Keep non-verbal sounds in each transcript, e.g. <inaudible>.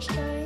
strange.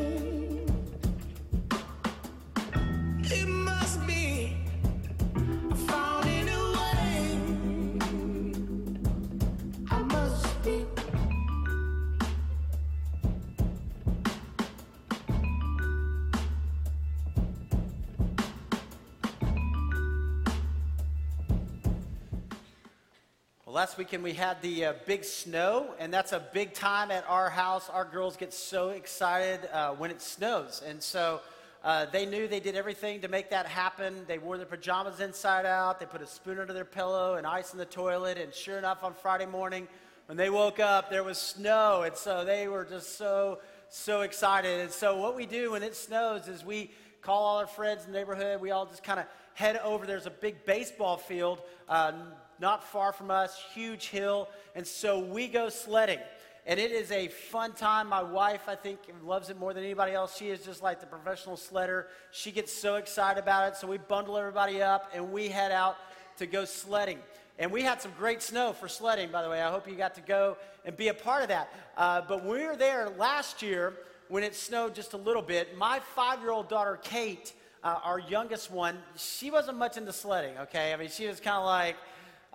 Last weekend we had the uh, big snow, and that's a big time at our house. Our girls get so excited uh, when it snows. And so uh, they knew they did everything to make that happen. They wore their pajamas inside out, they put a spoon under their pillow and ice in the toilet. And sure enough, on Friday morning, when they woke up, there was snow. And so they were just so, so excited. And so, what we do when it snows is we call all our friends in the neighborhood. We all just kind of head over. There's a big baseball field uh, not far from us, huge hill. And so we go sledding. And it is a fun time. My wife, I think, loves it more than anybody else. She is just like the professional sledder. She gets so excited about it. So we bundle everybody up and we head out to go sledding. And we had some great snow for sledding, by the way. I hope you got to go and be a part of that. Uh, but we were there last year, when it snowed just a little bit, my five year old daughter, Kate, uh, our youngest one, she wasn't much into sledding, okay? I mean, she was kind of like,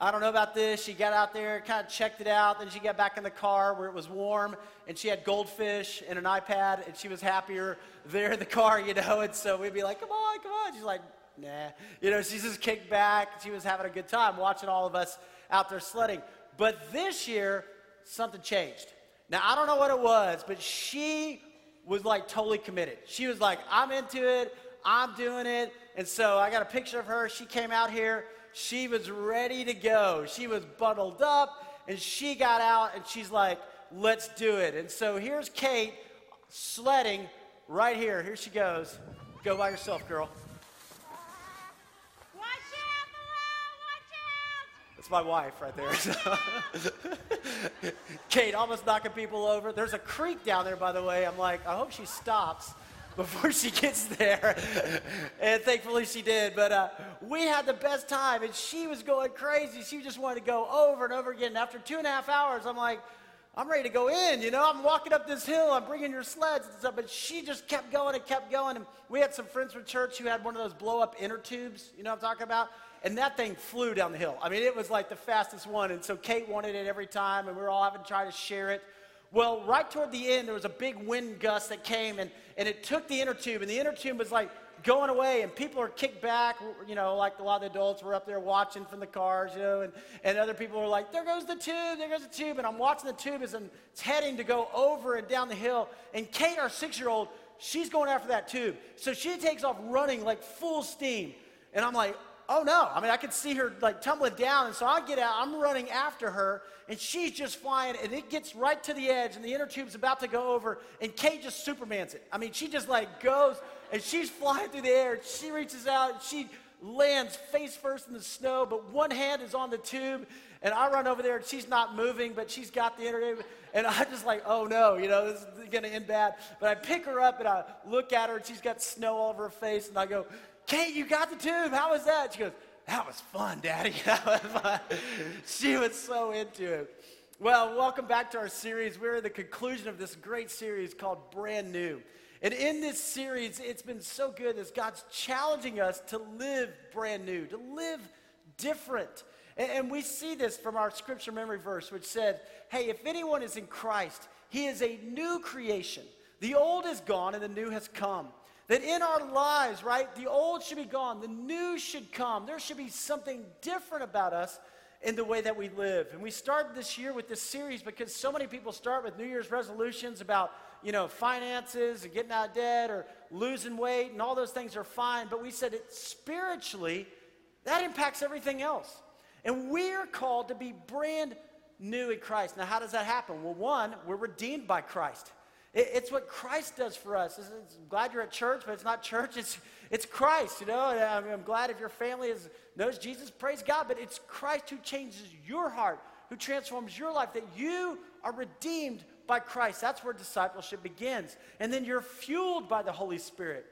I don't know about this. She got out there, kind of checked it out. Then she got back in the car where it was warm, and she had goldfish and an iPad, and she was happier there in the car, you know. And so we'd be like, "Come on, come on." She's like, "Nah," you know. She's just kicked back. She was having a good time watching all of us out there sledding. But this year, something changed. Now I don't know what it was, but she was like totally committed. She was like, "I'm into it. I'm doing it." And so I got a picture of her. She came out here she was ready to go. She was bundled up and she got out and she's like, let's do it. And so here's Kate sledding right here. Here she goes. Go by yourself, girl. Watch out below! Watch out! That's my wife right there. <laughs> <laughs> Kate almost knocking people over. There's a creek down there, by the way. I'm like, I hope she stops before she gets there. and thankfully she did. But uh, we had the best time, and she was going crazy. She just wanted to go over and over again. And after two and a half hours, I'm like, I'm ready to go in, you know. I'm walking up this hill, I'm bringing your sleds and stuff, but she just kept going and kept going. And we had some friends from church who had one of those blow up inner tubes, you know what I'm talking about? And that thing flew down the hill. I mean, it was like the fastest one. And so Kate wanted it every time, and we were all having to try to share it. Well, right toward the end, there was a big wind gust that came, and, and it took the inner tube, and the inner tube was like going away, and people are kicked back. You know, like a lot of the adults were up there watching from the cars, you know, and, and other people were like, there goes the tube, there goes the tube. And I'm watching the tube as it's heading to go over and down the hill. And Kate, our six year old, she's going after that tube. So she takes off running like full steam. And I'm like, oh no. I mean, I could see her like tumbling down. And so I get out, I'm running after her, and she's just flying, and it gets right to the edge, and the inner tube's about to go over, and Kate just supermans it. I mean, she just like goes, and she's <laughs> flying through the air, and she reaches out, and she lands face first in the snow, but one hand is on the tube, and I run over there, and she's not moving, but she's got the inner tube, and I'm just like, oh no, you know, this is gonna end bad. But I pick her up, and I look at her, and she's got snow all over her face, and I go, Kate, you got the tube. How was that? She goes, That was fun, Daddy. <laughs> That was fun. she was so into it. Well, welcome back to our series. We're at the conclusion of this great series called Brand New. And in this series, it's been so good as God's challenging us to live brand new, to live different. And, and we see this from our scripture memory verse, which said, Hey, if anyone is in Christ, he is a new creation. The old is gone and the new has come. That in our lives, right, the old should be gone, the new should come. There should be something different about us in the way that we live. And we started this year with this series because so many people start with New Year's resolutions about, you know, finances and getting out of debt or losing weight, and all those things are fine. But we said it spiritually, that impacts everything else. And we're called to be brand new in Christ. Now, how does that happen? Well, one, we're redeemed by Christ. It, it's what Christ does for us. It's, I'm glad you're at church, but it's not church. It's, it's Christ, you know. And I'm, glad if your family is, knows Jesus, praise God. But it's Christ who changes your heart, who transforms your life, that you are redeemed by Christ. That's where discipleship begins. And then you're fueled by the Holy Spirit.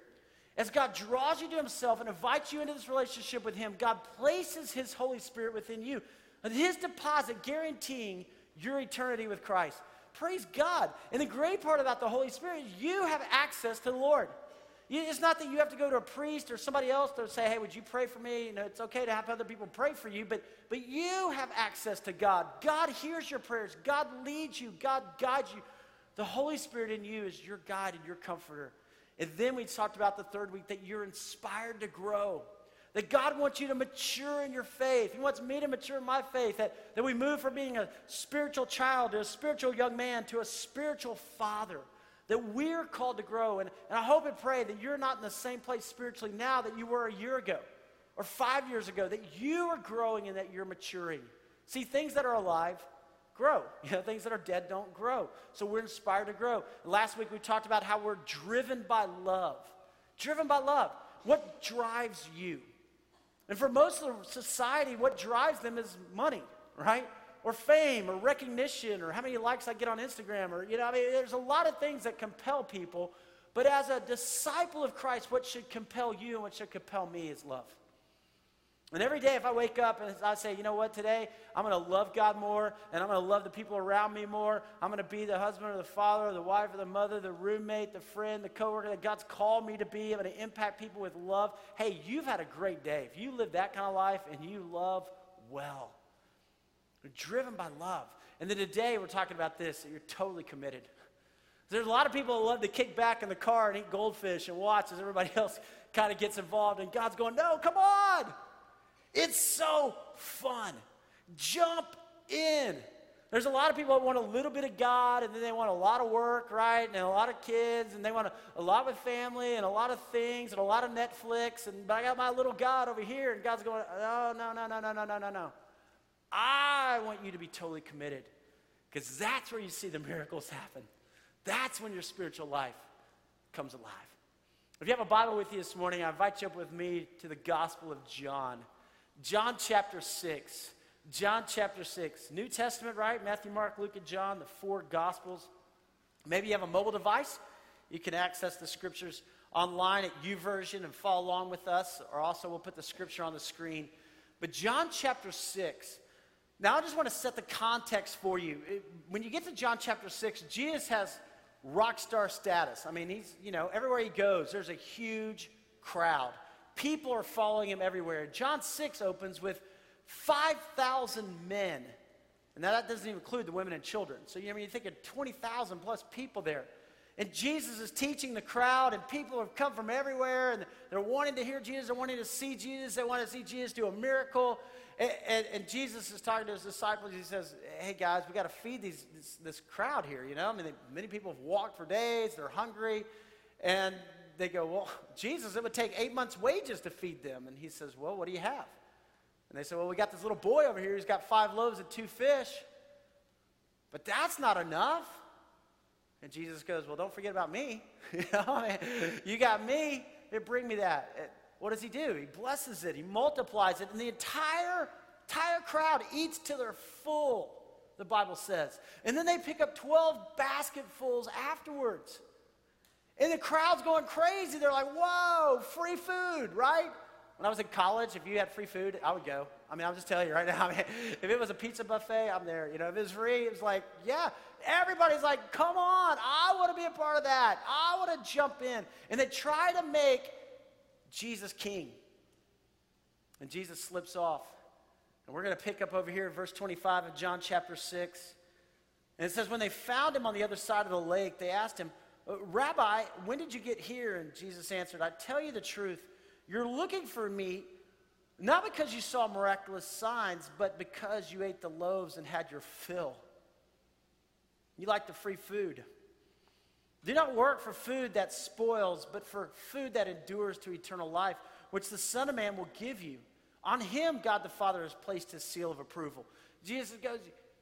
As God draws you to Himself and invites you into this relationship with Him, God places His Holy Spirit within you. His deposit guaranteeing your eternity with Christ. Praise God. And the great part about the Holy Spirit is you have access to the Lord. It's not that you have to go to a priest or somebody else to say, hey, would you pray for me? You know, it's okay to have other people pray for you, but, but you have access to God. God hears your prayers. God leads you. God guides you. The Holy Spirit in you is your guide and your comforter. And then we talked about the third week that you're inspired to grow. That God wants you to mature in your faith. He wants me to mature in my faith. That, that we move from being a spiritual child to a spiritual young man to a spiritual father. That we're called to grow. And, and I hope and pray that you're not in the same place spiritually now that you were a year ago or five years ago. That you are growing and that you're maturing. See, things that are alive grow. <laughs> You know, things that are dead don't grow. So we're inspired to grow. Last week we talked about how we're driven by love. Driven by love. What drives you? And for most of society, what drives them is money, right? Or fame, or recognition, or how many likes I get on Instagram, or, you know, I mean, there's a lot of things that compel people. But as a disciple of Christ, what should compel you and what should compel me is love. And every day, if I wake up and I say, you know what, today I'm going to love God more and I'm going to love the people around me more. I'm going to be the husband or the father or the wife or the mother, the roommate, the friend, the coworker that God's called me to be. I'm going to impact people with love. Hey, you've had a great day. If you live that kind of life and you love well, you're driven by love. And then today, we're talking about this that you're totally committed. There's a lot of people that love to kick back in the car and eat goldfish and watch as everybody <laughs> else kind of gets involved. And God's going, no, come on. It's so fun. Jump in. There's a lot of people that want a little bit of God and then they want a lot of work, right? And a lot of kids and they want a, a lot with family and a lot of things and a lot of Netflix. And but I got my little God over here and God's going, oh, no, no, no, no, no, no, no, no. I want you to be totally committed because that's where you see the miracles happen. That's when your spiritual life comes alive. If you have a Bible with you this morning, I invite you up with me to the Gospel of John. John chapter 6. John chapter 6. New Testament, right? Matthew, Mark, Luke, and John, the four Gospels. Maybe you have a mobile device. You can access the scriptures online at YouVersion and follow along with us, or also we'll put the scripture on the screen. But John chapter 6. Now, I just want to set the context for you. When you get to John chapter 6, Jesus has rock star status. I mean, he's, you know, everywhere he goes, there's a huge crowd. People are following him everywhere. John 6 opens with 5,000 men. And now that doesn't even include the women and children. So, you mean, you think of 20,000 plus people there. And Jesus is teaching the crowd, and people have come from everywhere, and they're wanting to hear Jesus, they're wanting to see Jesus, they want to see Jesus do a miracle. And, and, and Jesus is talking to his disciples. He says, Hey, guys, we got to feed these, this, this crowd here, you know? I mean, they, many people have walked for days, they're hungry. And they go, Well, <laughs> Jesus, it would take eight months' wages to feed them. And he says, Well, what do you have? And they say, Well, we got this little boy over here, he's got five loaves and two fish. But that's not enough. And Jesus goes, Well, don't forget about me. <laughs> you, got me. Here, bring me that. Uh, What does he do? He blesses it, he multiplies it, and the entire, entire crowd eats till they're full, the Bible says. And then they pick up 12 basketfuls afterwards. And the crowd's going crazy. They're like, whoa, free food, right? When I was in college, if you had free food, I would go. I mean, I'm just telling you right <laughs> now. I mean, if it was a pizza buffet, I'm there. You know, if it was free, it was like, yeah. Everybody's like, come on, I want to be a part of that. I want to jump in. And they try to make Jesus king. And Jesus slips off. And we're going to pick up over here, verse 25 of John chapter 6. And it says, when they found him on the other side of the lake, they asked him, "Uh, Uh, Rabbi, when did you get here? And Jesus answered, I tell you the truth. You're looking for me not because you saw miraculous signs, but because you ate the loaves and had your fill. You like the free food. Do not work for food that spoils, but for food that endures to eternal life, which the Son of Man will give you. On him, God the Father has placed his seal of approval. Jesus goes,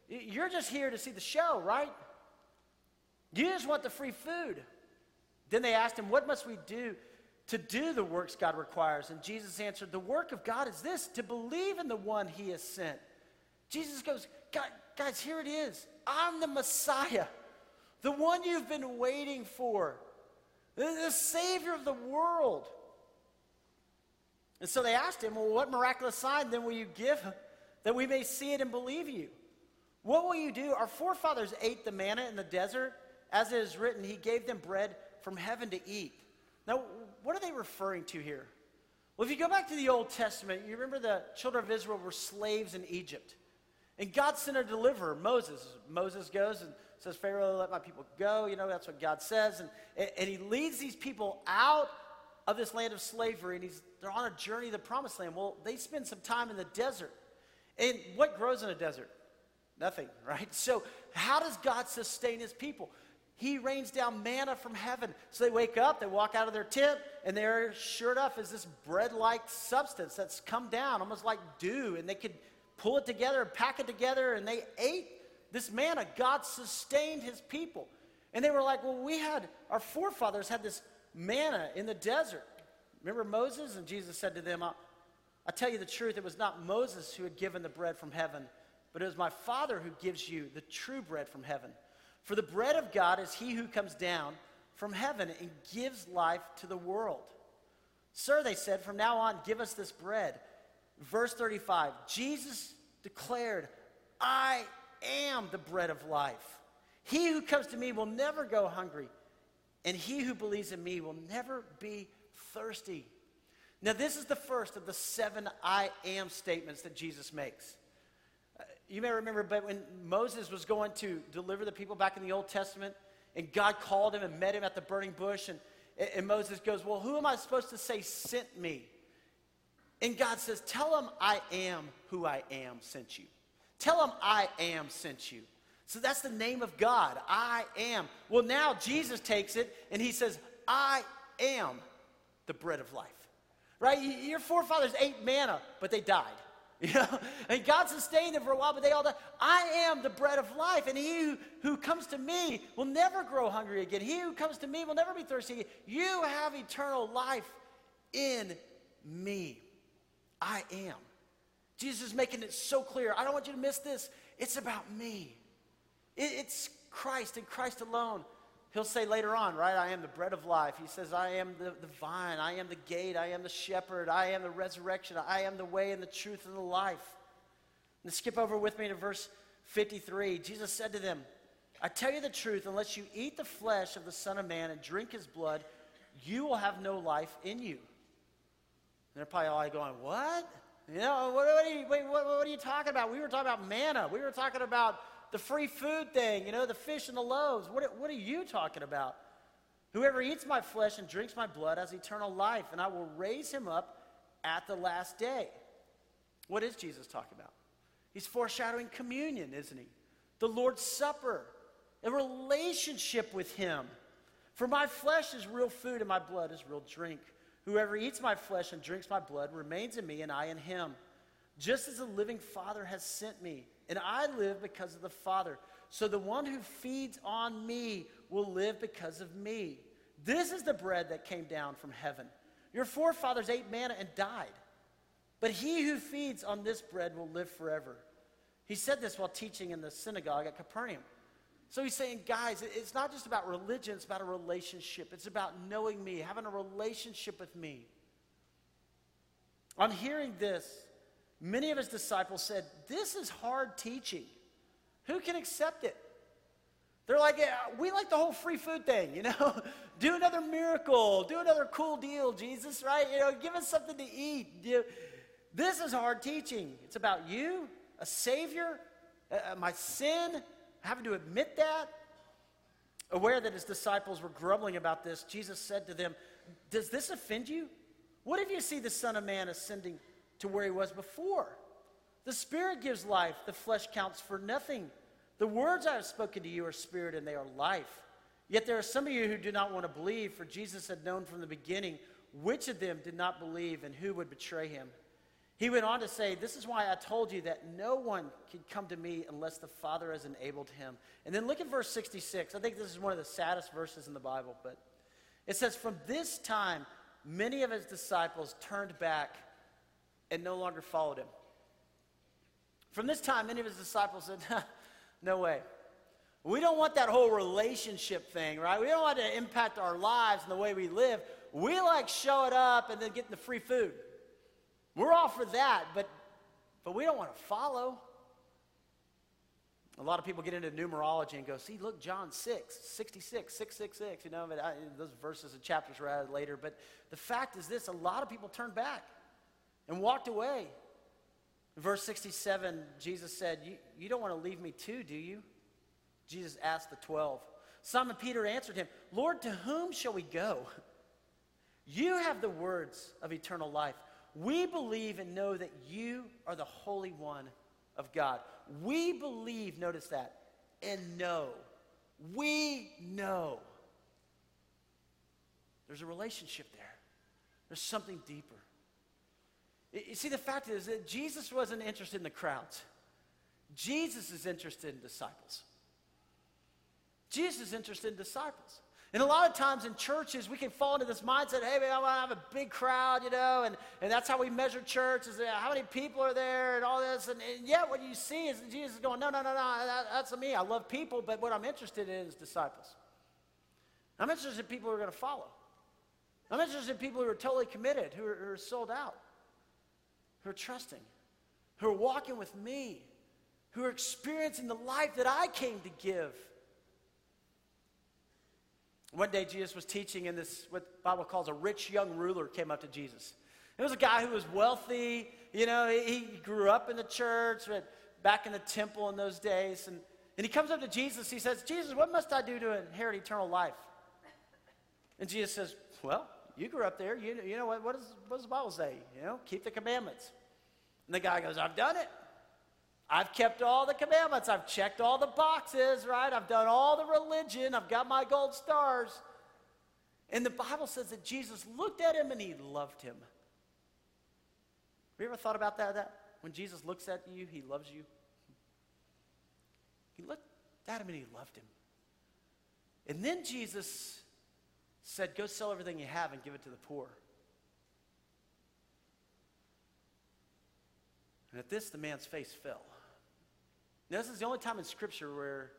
You're just here to see the show, right? You just want the free food. Then they asked him, What must we do to do the works God requires? And Jesus answered, The work of God is this to believe in the one he has sent. Jesus goes, Guys, here it is. I'm the Messiah, the one you've been waiting for, the, Savior of the world. And so they asked him, Well, what miraculous sign then will you give that we may see it and believe you? What will you do? Our forefathers ate the manna in the desert. As it is written, He gave them bread from heaven to eat. Now, what are they referring to here? Well, if you go back to the Old Testament, you remember the children of Israel were slaves in Egypt. And God sent a deliverer, Moses. Moses goes and says, Pharaoh, let my people go. You know, that's what God says. And, and he leads these people out of this land of slavery, and he's, they're on a journey to the promised land. Well, they spend some time in the desert. And what grows in a desert? Nothing, <laughs> right? So, how does God sustain his people? He rains down manna from heaven. So they wake up, they walk out of their tent, and there, sure enough, is this bread like substance that's come down, almost like dew. And they could pull it together and pack it together, and they ate this manna. God sustained his people. And they were like, well, we had, our forefathers had this manna in the desert. Remember Moses? And Jesus said to them, I, I tell you the truth, it was not Moses who had given the bread from heaven, but it was my Father who gives you the true bread from heaven. For the bread of God is he who comes down from heaven and gives life to the world. Sir, they said, from now on, give us this bread. Verse 35 Jesus declared, I am the bread of life. He who comes to me will never go hungry, and he who believes in me will never be thirsty. Now, this is the first of the seven I am statements that Jesus makes. You may remember, but when Moses was going to deliver the people back in the Old Testament, and God called him and met him at the burning bush, and, and Moses goes, Well, who am I supposed to say sent me? And God says, Tell him I am who I am sent you. Tell him I am sent you. So that's the name of God. I am. Well, now Jesus takes it and he says, I am the bread of life. Right? Your forefathers ate manna, but they died. <laughs> You know? And God sustained them for a while, but they all died. I am the bread of life, and he who, who comes to me will never grow hungry again. He who comes to me will never be thirsty again. You have eternal life in me. I am. Jesus is making it so clear. I don't want you to miss this. It's about me. It, it's Christ and Christ alone. He'll say later on, right? I am the bread of life. He says, I am the, the vine. I am the gate. I am the shepherd. I am the resurrection. I am the way and the truth and the life. And skip over with me to verse 53. Jesus said to them, I tell you the truth, unless you eat the flesh of the Son of Man and drink his blood, you will have no life in you. And they're probably all going, What? You know, what, what, are you, what, what are you talking about? We were talking about manna. We were talking about the free food thing, you know, the fish and the loaves. What, what are you talking about? Whoever eats my flesh and drinks my blood has eternal life, and I will raise him up at the last day. What is Jesus talking about? He's foreshadowing communion, isn't he? The Lord's Supper, a relationship with him. For my flesh is real food and my blood is real drink. Whoever eats my flesh and drinks my blood remains in me, and I in him. Just as the living Father has sent me, and I live because of the Father. So the one who feeds on me will live because of me. This is the bread that came down from heaven. Your forefathers ate manna and died. But he who feeds on this bread will live forever. He said this while teaching in the synagogue at Capernaum. So he's saying, guys, it's not just about religion, it's about a relationship. It's about knowing me, having a relationship with me. On hearing this, many of his disciples said, This is hard teaching. Who can accept it? They're like, yeah, we like the whole free food thing, you know? <laughs> do another miracle, do another cool deal, Jesus, right? You know, give us something to eat. This is hard teaching. It's about you, a Savior, uh, my sin, having to admit that. Aware that his disciples were grumbling about this, Jesus said to them, Does this offend you? What if you see the Son of Man ascending to where he was before? The Spirit gives life, the flesh counts for nothing. The words I have spoken to you are spirit and they are life. Yet there are some of you who do not want to believe, for Jesus had known from the beginning which of them did not believe and who would betray him. He went on to say, This is why I told you that no one can come to me unless the Father has enabled him. And then look at verse 66. I think this is one of the saddest verses in the Bible, but it says, From this time, many of his disciples turned back and no longer followed him. From this time, many of his disciples said, <laughs> No way. We don't want that whole relationship thing, right? We don't want it to impact our lives and the way we live. We like showing up and then getting the free food. We're all for that, but, but we don't want to follow. A lot of people get into numerology and go, see, look, John 6, 66, 666, you know, I, those verses and chapters were added later. But the fact is this a lot of people turn back and walked away. In verse 67, Jesus said, you, you don't want to leave me too, do you? Jesus asked the 12. Simon Peter answered him, Lord, to whom shall we go? You have the words of eternal life. We believe and know that you are the Holy One of God. We believe, notice that, and know. We know. There's a relationship there, there's something deeper. You see, the fact is that Jesus wasn't interested in the crowds, Jesus is interested in disciples. Jesus is interested in disciples. And a lot of times in churches, we can fall into this mindset, hey, man, I want to have a big crowd, you know, and, and that's how we measure church, is how many people are there and all this. And, and yet what you see is Jesus is going, no, no, no, no, that, that's me. I love people, but what I'm interested in is disciples. I'm interested in people who are going to follow. I'm interested in people who are totally committed, who are, who are sold out, who are trusting, who are walking with me, who are experiencing the life that I came to give. One day, Jesus was teaching, and this, what the Bible calls a rich young ruler, came up to Jesus. It was a guy who was wealthy. You know, he, he grew up in the church, back in the temple in those days. And, and he comes up to Jesus. He says, Jesus, what must I do to inherit eternal life? And Jesus says, Well, you grew up there. You, you know, what, what, does, what does the Bible say? You know, keep the commandments. And the guy goes, I've done it. I've kept all the commandments. I've checked all the boxes, right? I've done all the religion. I've got my gold stars. And the Bible says that Jesus looked at him and he loved him. Have you ever thought about that? that? When Jesus looks at you, he loves you. He looked at him and he loved him. And then Jesus said, Go sell everything you have and give it to the poor. And at this, the man's face fell. Now, this is the only time in Scripture where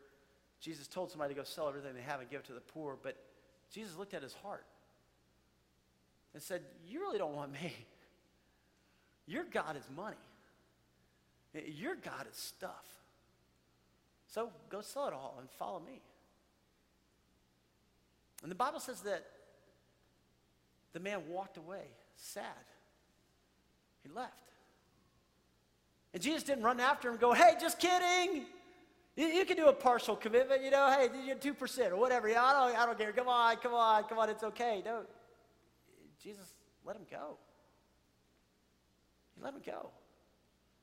Jesus told somebody to go sell everything they have and give it to the poor, but Jesus looked at his heart and said, You really don't want me. Your God is money, your God is stuff. So go sell it all and follow me. And the Bible says that the man walked away sad. He left. And Jesus didn't run after him and go, hey, just kidding. You, you can do a partial commitment, you know, hey, you're 2% or whatever. Yeah, I don't, I don't care. Come on, come on, come on, it's okay. No. Jesus let him go. He let him go.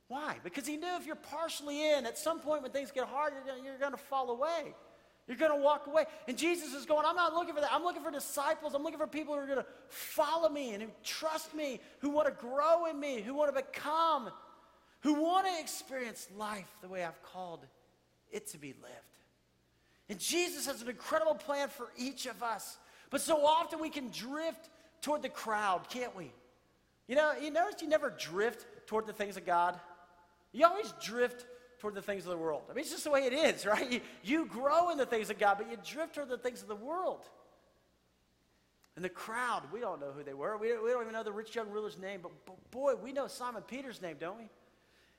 Why? Because he knew if you're partially in, at some point when things get hard, you're going to fall away. You're going to walk away. And Jesus is going, I'm not looking for that. I'm looking for disciples. I'm looking for people who are going to follow me and who trust me, who want to grow in me, who want to become who want to experience life the way I've called it to be lived. And Jesus has an incredible plan for each of us. But so often we can drift toward the crowd, can't we? You know, you notice you never drift toward the things of God. You always drift toward the things of the world. I mean, it's just the way it is, <laughs> right? You, you grow in the things of God, but you drift toward the things of the world. And the crowd, we don't know who they were. We, we don't even know the rich young ruler's name, but, but boy, we know Simon Peter's name, don't we?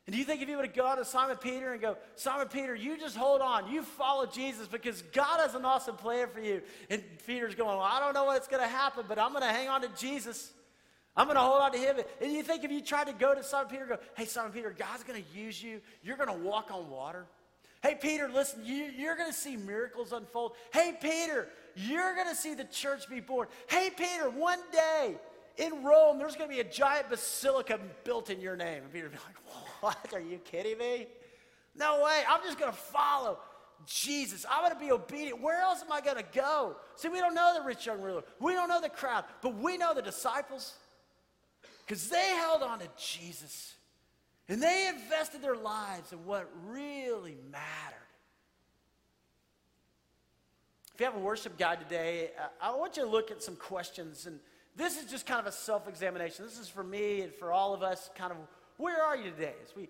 And do you think if you would have gone to Simon Peter and go, Simon Peter, you just hold on. You follow Jesus because God has an awesome plan for you. And Peter's going, well, I don't know what's going to happen, but I'm going to hang on to Jesus. I'm going to hold on to him. And you think if you tried to go to Simon Peter go, hey, Simon Peter, God's going to use you. You're going to walk on water. Hey, Peter, listen, you, you're going to see miracles unfold. Hey, Peter, you're going to see the church be born. Hey, Peter, one day in Rome, there's going to be a giant basilica built in your name. And Peter would be like, what? Are you kidding me? No way. I'm just going to follow Jesus. I'm going to be obedient. Where else am I going to go? See, we don't know the rich young ruler. We don't know the crowd, but we know the disciples because they held on to Jesus and they invested their lives in what really mattered. If you have a worship guide today, uh, I want you to look at some questions. And this is just kind of a self examination. This is for me and for all of us, kind of where are you today? As we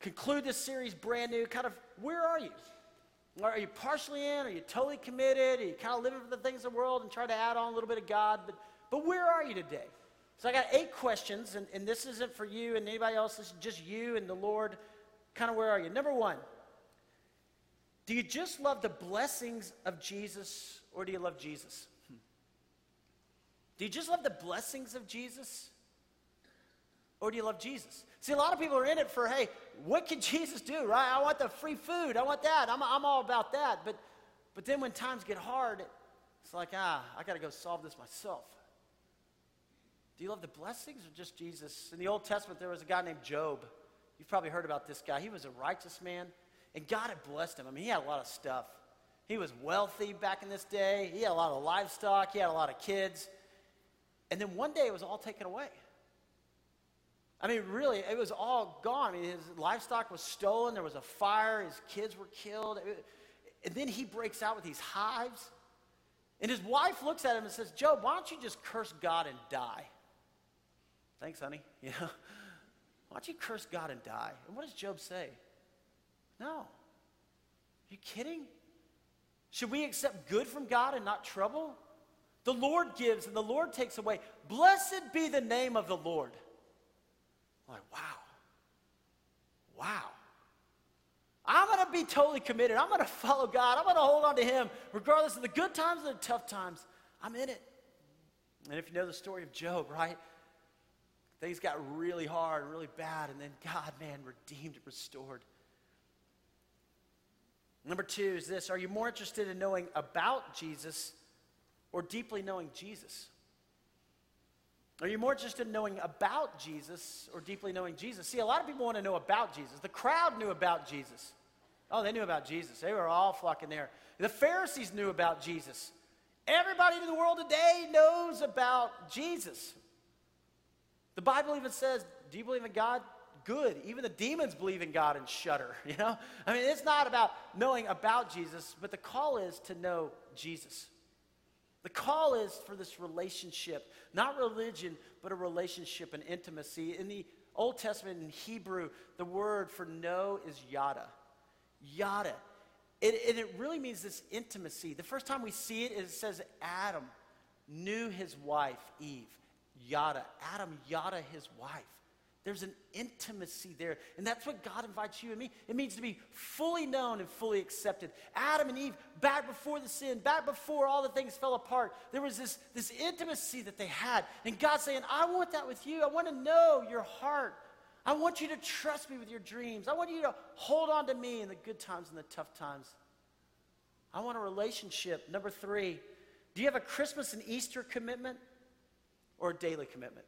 conclude this series brand new, kind of where are you? Are you partially in? Are you totally committed? Are you kind of living for the things of the world and trying to add on a little bit of God? But, but where are you today? So I got eight questions, and, and this isn't for you and anybody else. This is just you and the Lord. Kind of where are you? Number one, do you just love the blessings of Jesus or do you love Jesus? Do you just love the blessings of Jesus or do you love Jesus? See, a lot of people are in it for, hey, what can <laughs> Jesus do, right? I want the free food. I want that. I'm, I'm all about that. But, but then when times get hard, it's like, ah, I got to go solve this myself. Do you love the blessings or just Jesus? In the Old Testament, there was a guy named Job. You've probably heard about this guy. He was a righteous man, and God had blessed him. I mean, he had a lot of stuff. He was wealthy back in this day. He had a lot of livestock. He had a lot of kids. And then one day it was all taken away. I mean, really, it was all gone. I mean, his livestock was stolen. There was a fire. His kids were killed. And then he breaks out with these hives. And his wife looks at him and says, Job, why don't you just curse God and die? Thanks, honey. <laughs> You know, why don't you curse God and die? And what does Job say? No. Are you kidding? Should we accept good from God and not trouble? The Lord gives and the Lord takes away. Blessed be the name of the Lord. I'm like, wow. Wow. I'm going to be totally committed. I'm going <laughs> to follow God. I'm going to hold on to Him, regardless of the good times and the tough times. I'm in it. And if you know the story of Job, right? Things got really hard, really bad, and then God, man, redeemed restored. Number two is this Are you more interested in knowing about Jesus or deeply knowing Jesus? Are you more interested in knowing about Jesus or deeply knowing Jesus? See, a lot of people want to know about Jesus. The crowd knew about Jesus. Oh, they knew about Jesus. They were all flocking there. The Pharisees knew about Jesus. Everybody in the world today knows about Jesus. The Bible even says, Do you believe in God? Good. Even the demons believe in God and shudder, <laughs> you know? I mean, it's not about knowing about Jesus, but the call is to know Jesus. The call is for this relationship, not religion, but a relationship and intimacy. In the Old Testament, in Hebrew, the word for know is yada. Yada. It, and it really means this intimacy. The first time we see it, it says Adam knew his wife, Eve. Yada. Adam yada his wife. There's an intimacy there. And that's what God invites you and me. It means to be fully known and fully accepted. Adam and Eve, back before the sin, back before all the things fell apart, there was this, this intimacy that they had. And God's saying, I want that with you. I want to know your heart. I want you to trust me with your dreams. I want you to hold on to me in the good times and the tough times. I want a relationship. Number three, do you have a Christmas and Easter commitment or daily commitment?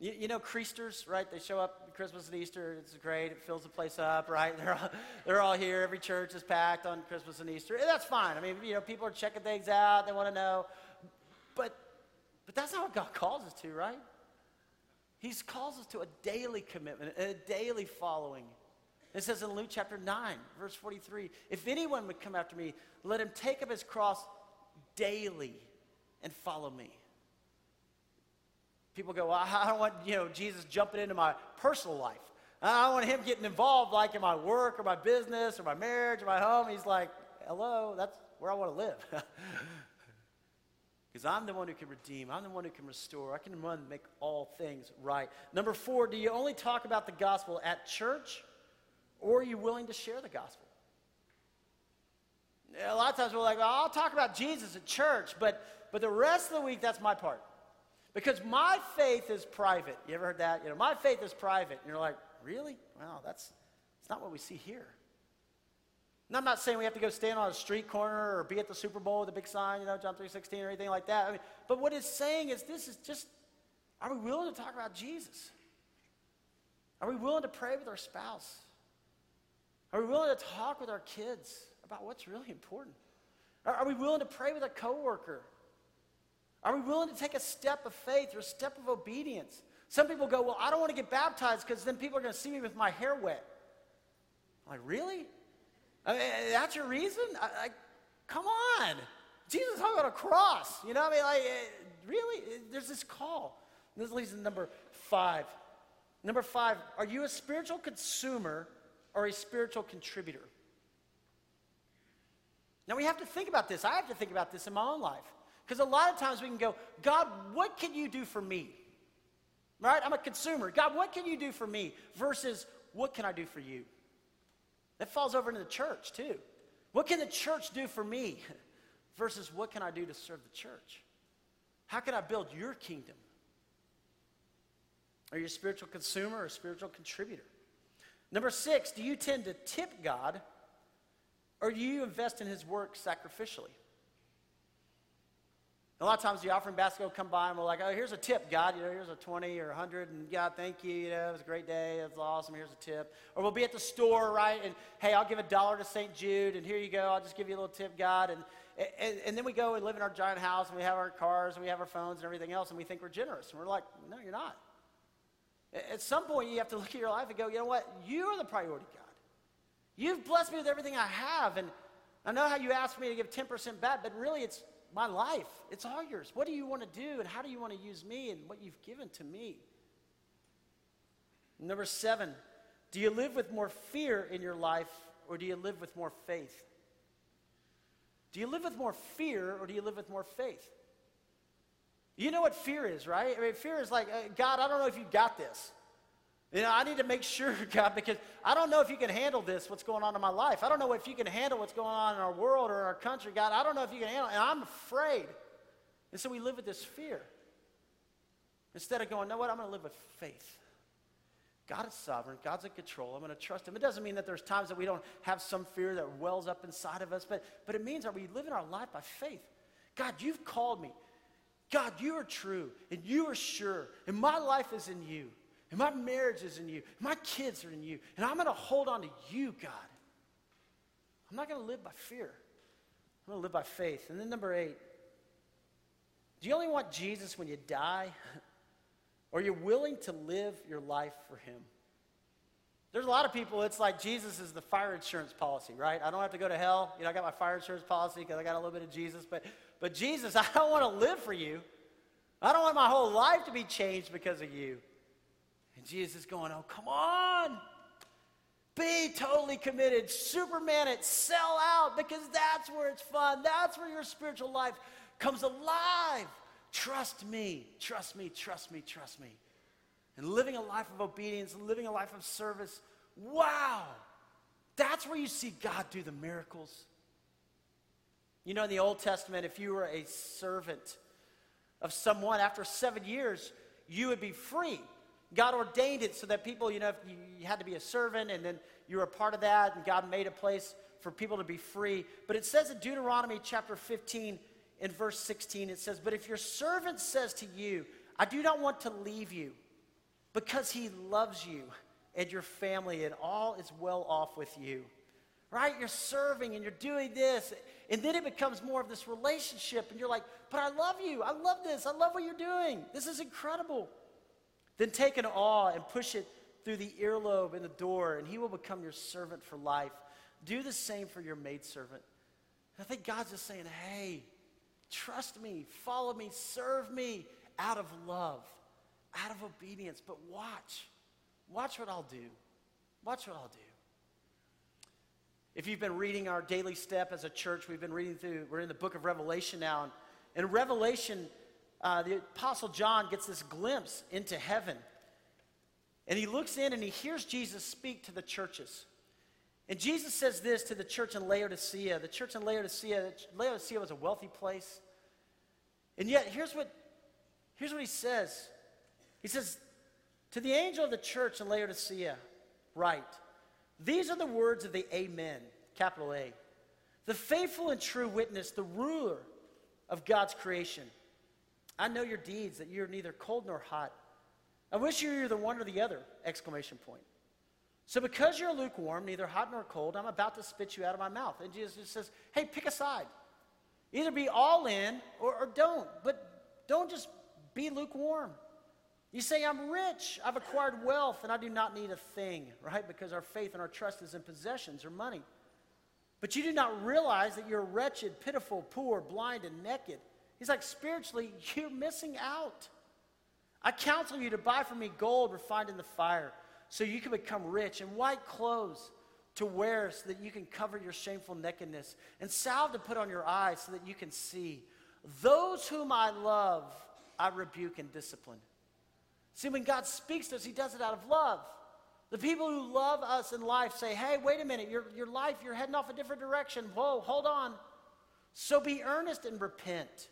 You, you know, Creasters, right? They show up Christmas and Easter. It's great. It fills the place up, right? <laughs> They're all, they're all here. Every church is packed on Christmas and Easter. And that's fine. I mean, you know, people are checking things out. They want to know. But, but that's not what God calls us to, right? He calls us to a daily commitment, a daily following. It says in Luke chapter 9, verse 43 if anyone would come after me, let him take up his cross daily and follow me. People go, well, <laughs> I don't want you know Jesus jumping into my personal life. I don't want him getting involved like in my work or my business or my marriage or my home. He's like, hello, that's where I want to live. <laughs> Because I'm the one who can redeem. I'm the one who can restore. I can run make all things right. Number four, do you only talk about the gospel at church or are you willing to share the gospel? A lot of times we're like, well, I'll talk about Jesus at church, but, but the rest of the week, that's my part. Because my faith is private. You ever heard that? You know, my faith is private. And you're like, really? Well, that's, that's not what we see here. And I'm not saying we have to go stand on a street corner or be at the Super Bowl with a big sign, you know, John 3.16 or anything like that. I mean, but what it's saying is this is just, are we willing to talk about Jesus? Are we willing to pray with our spouse? Are we willing to talk with our kids about what's really important? Are, are we willing to pray with a coworker? Are we willing to take a step of faith or a step of obedience? Some people go, Well, I don't want to get baptized because then people are going to see me with my hair wet. I'm like, really? I mean, that's your reason? I, I, come on. Jesus hung on a cross. You know what I mean? Like, eh, really? There's this call. This leads to number five. Number five, are you a spiritual consumer or a spiritual contributor? Now we have to think about this. I have to think about this in my own life. Because a lot of times we can go, God, what can you do for me? Right? I'm a consumer. God, what can you do for me? Versus, what can I do for you? That falls over into the church too. What can the church do for me? <laughs> Versus, what can I do to serve the church? How can I build your kingdom? Are you a spiritual consumer or a spiritual contributor? Number six, do you tend to tip God or do you invest in his work sacrificially? A lot of times the offering basket will come by and we're like, oh, here's a tip, God. You know, here's a 20 or 100, and God, thank you. You know, it was a great day. It was awesome. Here's a tip. Or we'll be at the store, right? And hey, I'll give a dollar to St. Jude, and here you go. I'll just give you a little tip, God. And, and, and then we go and live in our giant house, and we have our cars, and we have our phones, and everything else, and we think we're generous. And we're like, no, you're not. At some point, you have to look at your life and go, you know what? You are the priority, God. You've blessed me with everything I have. And I know how you asked me to give 10% back, but really it's my life. It's all yours. What do you want to do, and how do you want to use me, and what you've given to me? Number seven, do you live with more fear in your life, or do you live with more faith? Do you live with more fear, or do you live with more faith? You know what fear is, right? I mean, fear is like, uh, God, I don't know if you got this. You know, I need to make sure, <laughs> God, because I don't know if you can handle this, what's going on in my life. I don't know if you can handle what's going on in our world or in our country, God. I don't know if you can handle it, and I'm afraid. And so we live with this fear. Instead of going, know what, I'm going to live with faith. God is sovereign. God's in control. I'm going to trust him. It doesn't mean that there's times that we don't have some fear that wells up inside of us, but, but it means that we live in our life by faith. God, you've called me. God, you are true and you are sure, and my life is in you, and my marriage is in you, my kids are in you, and I'm going to hold on to you, God. I'm not going to live by fear. I'm going to live by faith. And then number eight, do you only want Jesus when you die, <laughs> or are you willing to live your life for him? There's a lot of people, it's like Jesus is the fire insurance policy, right? I don't have to go to hell. You know, I got my fire insurance policy because I got a little bit of Jesus. But, but Jesus, <laughs> I don't want to live for you. I don't want my whole life to be changed because of you. And Jesus is going, oh, come on. Be totally committed. Superman it. Sell out because that's where it's fun. That's where your spiritual life comes alive. Trust me. Trust me. Trust me. Trust me and living a life of obedience living a life of service, wow, that's where you see God do the miracles. You know, in the Old Testament, if you were a servant of someone, after seven years, you would be free. God ordained it so that people, you know, you, you had to be a servant and then you were a part of that, and God made a place for people to be free. But it says in Deuteronomy chapter 15, in verse 16, it says, But if your servant says to you, I do not want to leave you, because he loves you and your family and all is well off with you. Right? You're serving and you're doing this. And then it becomes more of this relationship, and you're like, but I love you. I love this. I love what you're doing. This is incredible. Then take an awe and push it through the earlobe in the door, and he will become your servant for life. Do the same for your maidservant. I think God's just saying, hey, trust me, follow me, serve me out of love out of obedience. But watch. Watch what I'll do. Watch what I'll do. If you've been reading our daily step as a church, we've been reading through, we're in the book of Revelation now. And Revelation, uh, the Apostle John gets this glimpse into heaven. And he looks in and he hears Jesus speak to the churches. And Jesus says this to the church in Laodicea. The church in Laodicea, Laodicea was a wealthy place. And yet, here's what, here's what he says he says, To the angel of the church in Laodicea, write, These are the words of the Amen, capital A, the faithful and true witness, the ruler of God's creation. I know your deeds, that you're neither cold nor hot. I wish you were the one or the other! Exclamation point. So because you're lukewarm, neither hot nor cold, I'm about to spit you out of my mouth. And Jesus says, hey, pick a side. Either be all in or, or don't, but don't just be lukewarm. You say, I'm rich, I've acquired wealth, and I do not need a thing, right? Because our faith and our trust is in possessions or money. But you do not realize that you're wretched, pitiful, poor, blind, and naked. He's like, spiritually, you're missing out. I counsel you to buy from me gold refined in the fire, so you can become rich, and white clothes to wear so that you can cover your shameful nakedness, and salve to put on your eyes so that you can see. Those whom I love, I rebuke and discipline. See, when God speaks to us, He does it out of love. The people who love us in life say, hey, wait a minute, your, your life, you're heading off a different direction. Whoa, hold on. So be earnest and repent.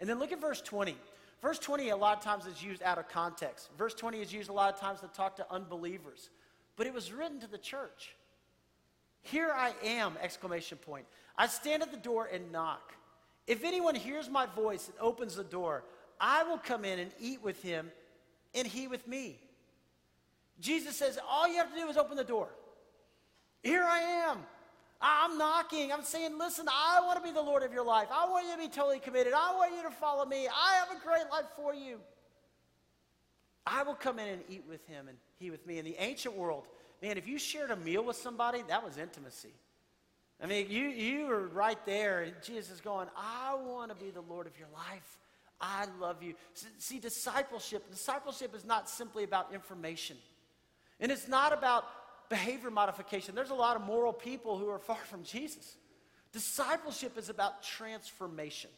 And then look at verse 20. Verse 20, a lot of times, is used out of context. Verse 20 is used a lot of times to talk to unbelievers, but it was written to the church. Here I am, exclamation point. I stand at the door and knock. If anyone hears my voice and opens the door, I will come in and eat with him and he with me. Jesus says, all you have to do is open the door. Here I am. I'm knocking. I'm saying, listen, I want to be the Lord of your life. I want you to be totally committed. I want you to follow me. I have a great life for you. I will come in and eat with him and he with me. In the ancient world, man, if you shared a meal with somebody, that was intimacy. I mean, you, you were right there, and Jesus is going, I want to be the Lord of your life. I love you. See, discipleship, discipleship is not simply about information. And it's not about behavior modification. There's a lot of moral people who are <laughs> far from Jesus. Discipleship is about transformation.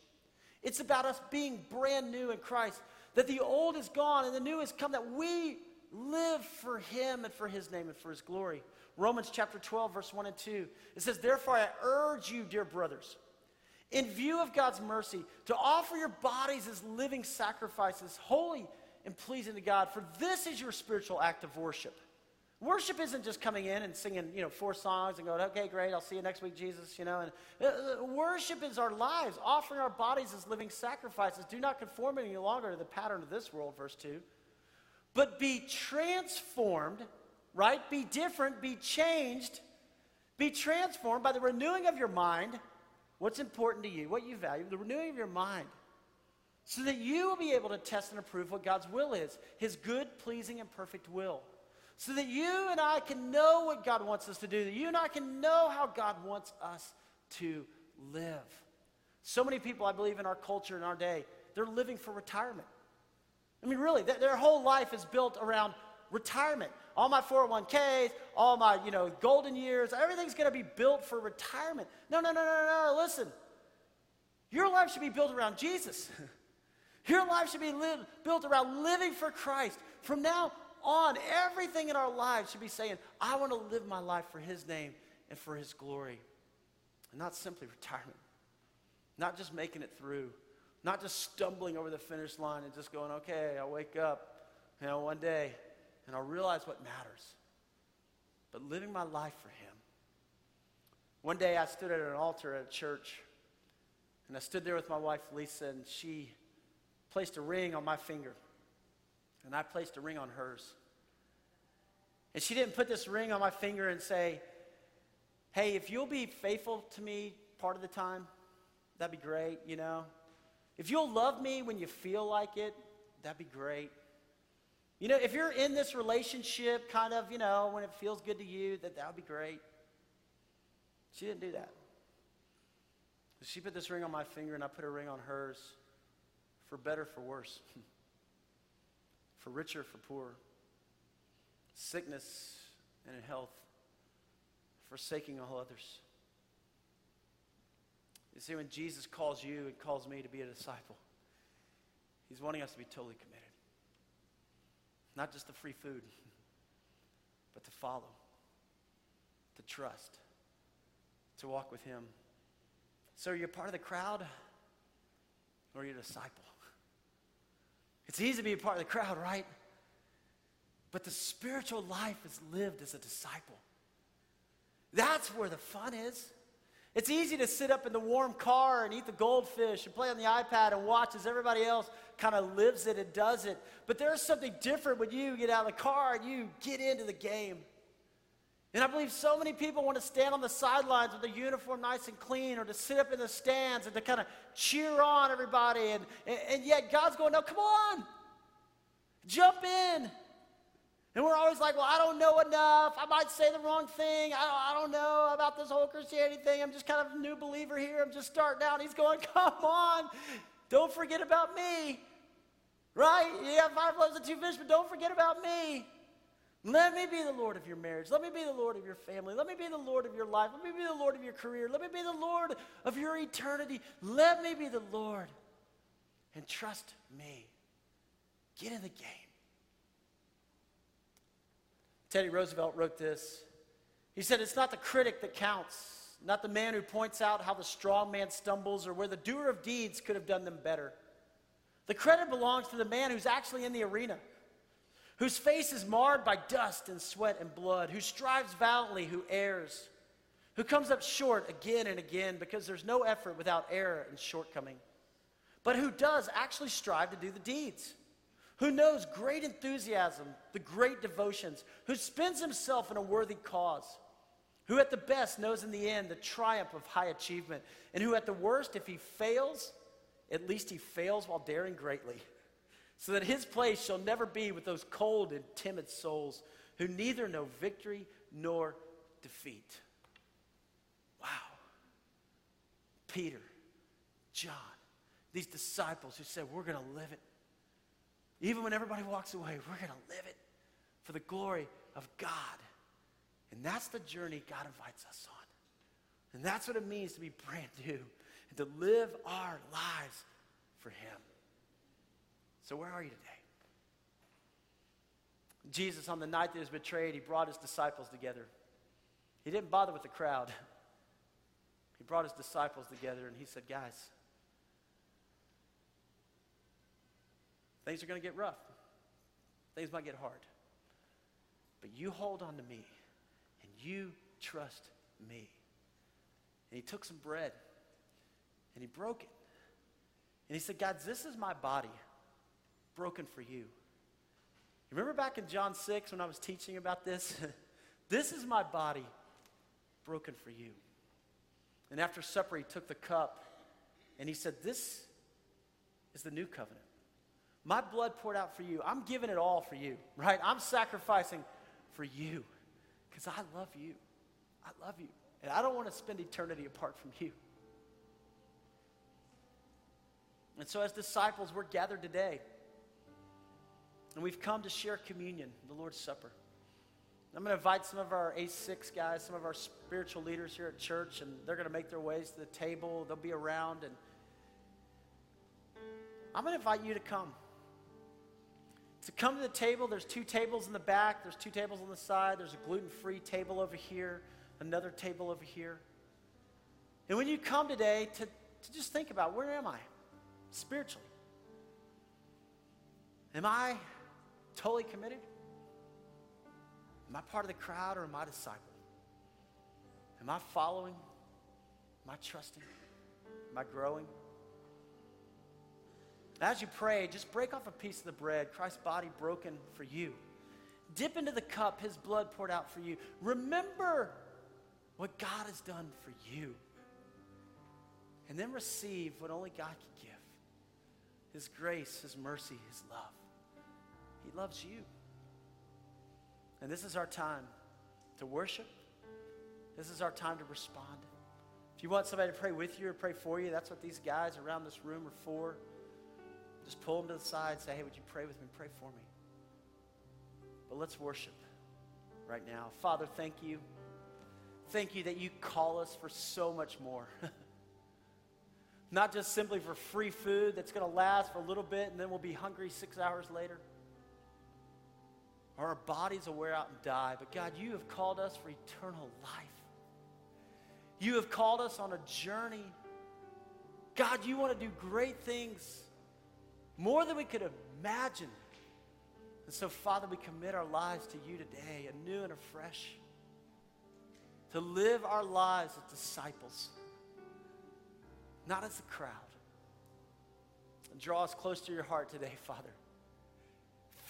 It's about us being brand new in Christ, that the old is gone and the new has come, that we live for Him and for His name and for His glory. Romans chapter 12, verse 1 and 2. It says, Therefore, I urge you, dear brothers, in view of God's mercy, to offer your bodies as living sacrifices, holy and pleasing to God, for this is your spiritual act of worship. Worship isn't just coming in and singing, you know, four songs and going, okay, great, I'll see you next week, Jesus, you know. And uh, uh, worship is our lives, offering our bodies as living sacrifices. Do not conform any longer to the pattern of this world, verse 2. But be transformed, right? Be different, be changed, be transformed by the renewing of your mind. What's important to you, what you value, the renewing of your mind. So that you will be able to test and approve what God's will is, his good, pleasing, and perfect will so that you and I can know what God wants us to do, that you and I can know how God wants us to live. So many people, I believe, in our culture, in our day, they're living for retirement. I mean, really, th- their whole life is built around retirement. All my 401ks, all my, you know, golden years, everything's going to be built for retirement. No, no, no, no, no, listen. Your life should be built around Jesus. <laughs> Your life should be li- built around living for Christ. From now on, everything in our lives should be saying, I want to live my life for His name and for His glory. And not simply <laughs> retirement, not just making it through, not just stumbling over the finish line and just going, okay, I'll wake up, you know, one day and I'll realize what matters. But living my life for Him. One day I stood at an altar at a church and I stood there with my wife Lisa and she placed a ring on my finger. And I placed a ring on hers. And she didn't put this ring on my finger and say, hey, if you'll be faithful to me part of the time, that'd be great, you know? If you'll love me when you feel like it, that'd be great. You know, if you're in this relationship, kind of, you know, when it feels good to you, that that would be great. She didn't do that. She put this ring on my finger, and I put a ring on hers, for better, for worse. <laughs> for richer, for poor, sickness and in health, forsaking all others. You see, when Jesus calls you and calls me to be a disciple, he's wanting us to be totally committed. Not just the free food, <laughs> but to follow, to trust, to walk with him. So are you part of the crowd or are you a disciple? It's easy to be a part of the crowd, right? But the spiritual life is lived as a disciple. That's where the fun is. It's easy to sit up in the warm car and eat the goldfish and play on the iPad and watch as everybody else kind of lives it and does it. But there's something different when you get out of the car and you get into the game. And I believe so many people want to stand on the sidelines with their uniform nice and clean or to sit up in the stands and to kind of cheer on everybody. And, and, and yet God's going, no, come on, jump in. And we're always like, well, I don't know enough. I might say the wrong thing. I don't, I don't know about this whole Christianity thing. I'm just kind of a new believer here. I'm just starting out. He's going, <laughs> come on, don't forget about me. Right? You have five loaves and two fish, but don't forget about me. Let me be the Lord of your marriage. Let me be the Lord of your family. Let me be the Lord of your life. Let me be the Lord of your career. Let me be the Lord of your eternity. Let me be the Lord and trust me. Get in the game. Teddy Roosevelt wrote this. He said, It's not the critic that counts, not the man who points out how the strong man stumbles or where the doer of deeds could have done them better. The credit belongs to the man who's actually in the arena, whose face is marred by dust and sweat and blood, who strives valiantly, who errs, who comes up short again and again because there's no effort without error and shortcoming, but who does actually strive to do the deeds who knows great enthusiasm, the great devotions, who spends himself in a worthy cause, who at the best knows in the end the triumph of high achievement, and who at the worst, if he fails, at least he fails while daring greatly, so that his place shall never be with those cold and timid souls who neither know victory nor defeat. Wow. Peter, John, these disciples who said, We're going to live it. Even when everybody walks away, we're going to live it for the glory of God. And that's the journey God invites us on. And that's what it means to be brand new and to live our lives for Him. So, where are you today? Jesus, on the night that he was betrayed, he brought his disciples together. He didn't bother with the crowd, <laughs> he brought his disciples together and he said, Guys, Things are going to get rough. Things might get hard. But you hold on to me and you trust me. And he took some bread and he broke it. And he said, Guys, this is my body broken for you. Remember back in John 6 when I was teaching about this? <laughs> this is my body broken for you. And after supper, he took the cup and he said, This is the new covenant. My blood poured out for you. I'm giving it all for you, right? I'm sacrificing for you because I love you. I love you. And I don't want to spend eternity apart from you. And so, as disciples, we're gathered today. And we've come to share communion, the Lord's Supper. I'm going to invite some of our A6 guys, some of our spiritual leaders here at church, and they're going to make their ways to the table. They'll be around. And I'm going to invite you to come. To come to the table, there's two tables in the back, there's two tables on the side, there's a gluten free table over here, another table over here. And when you come today, to, to just think about where am I spiritually? Am I totally committed? Am I part of the crowd or am I disciple? Am I following? Am I trusting? Am I growing? As you pray, just break off a piece of the bread, Christ's body broken for you. Dip into the cup, his blood poured out for you. Remember what God has done for you. And then receive what only God can give his grace, his mercy, his love. He loves you. And this is our time to worship. This is our time to respond. If you want somebody to pray with you or pray for you, that's what these guys around this room are for. Just pull them to the side and say, hey, would you pray with me? Pray for me. But let's worship right now. Father, thank you. Thank you that you call us for so much more. <laughs> Not just simply for free food that's going to last for a little bit and then we'll be hungry six hours later. Or our bodies will wear out and die. But God, you have called us for eternal life. You have called us on a journey. God, you want to do great things more than we could imagine. And so, Father, we commit our lives to you today, anew and afresh, to live our lives as disciples, not as a crowd. And draw us close to your heart today, Father.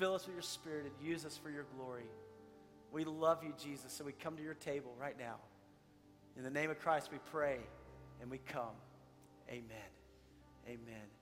Fill us with your spirit and use us for your glory. We love you, Jesus, so we come to your table right now. In the name of Christ, we pray and we come. Amen. Amen.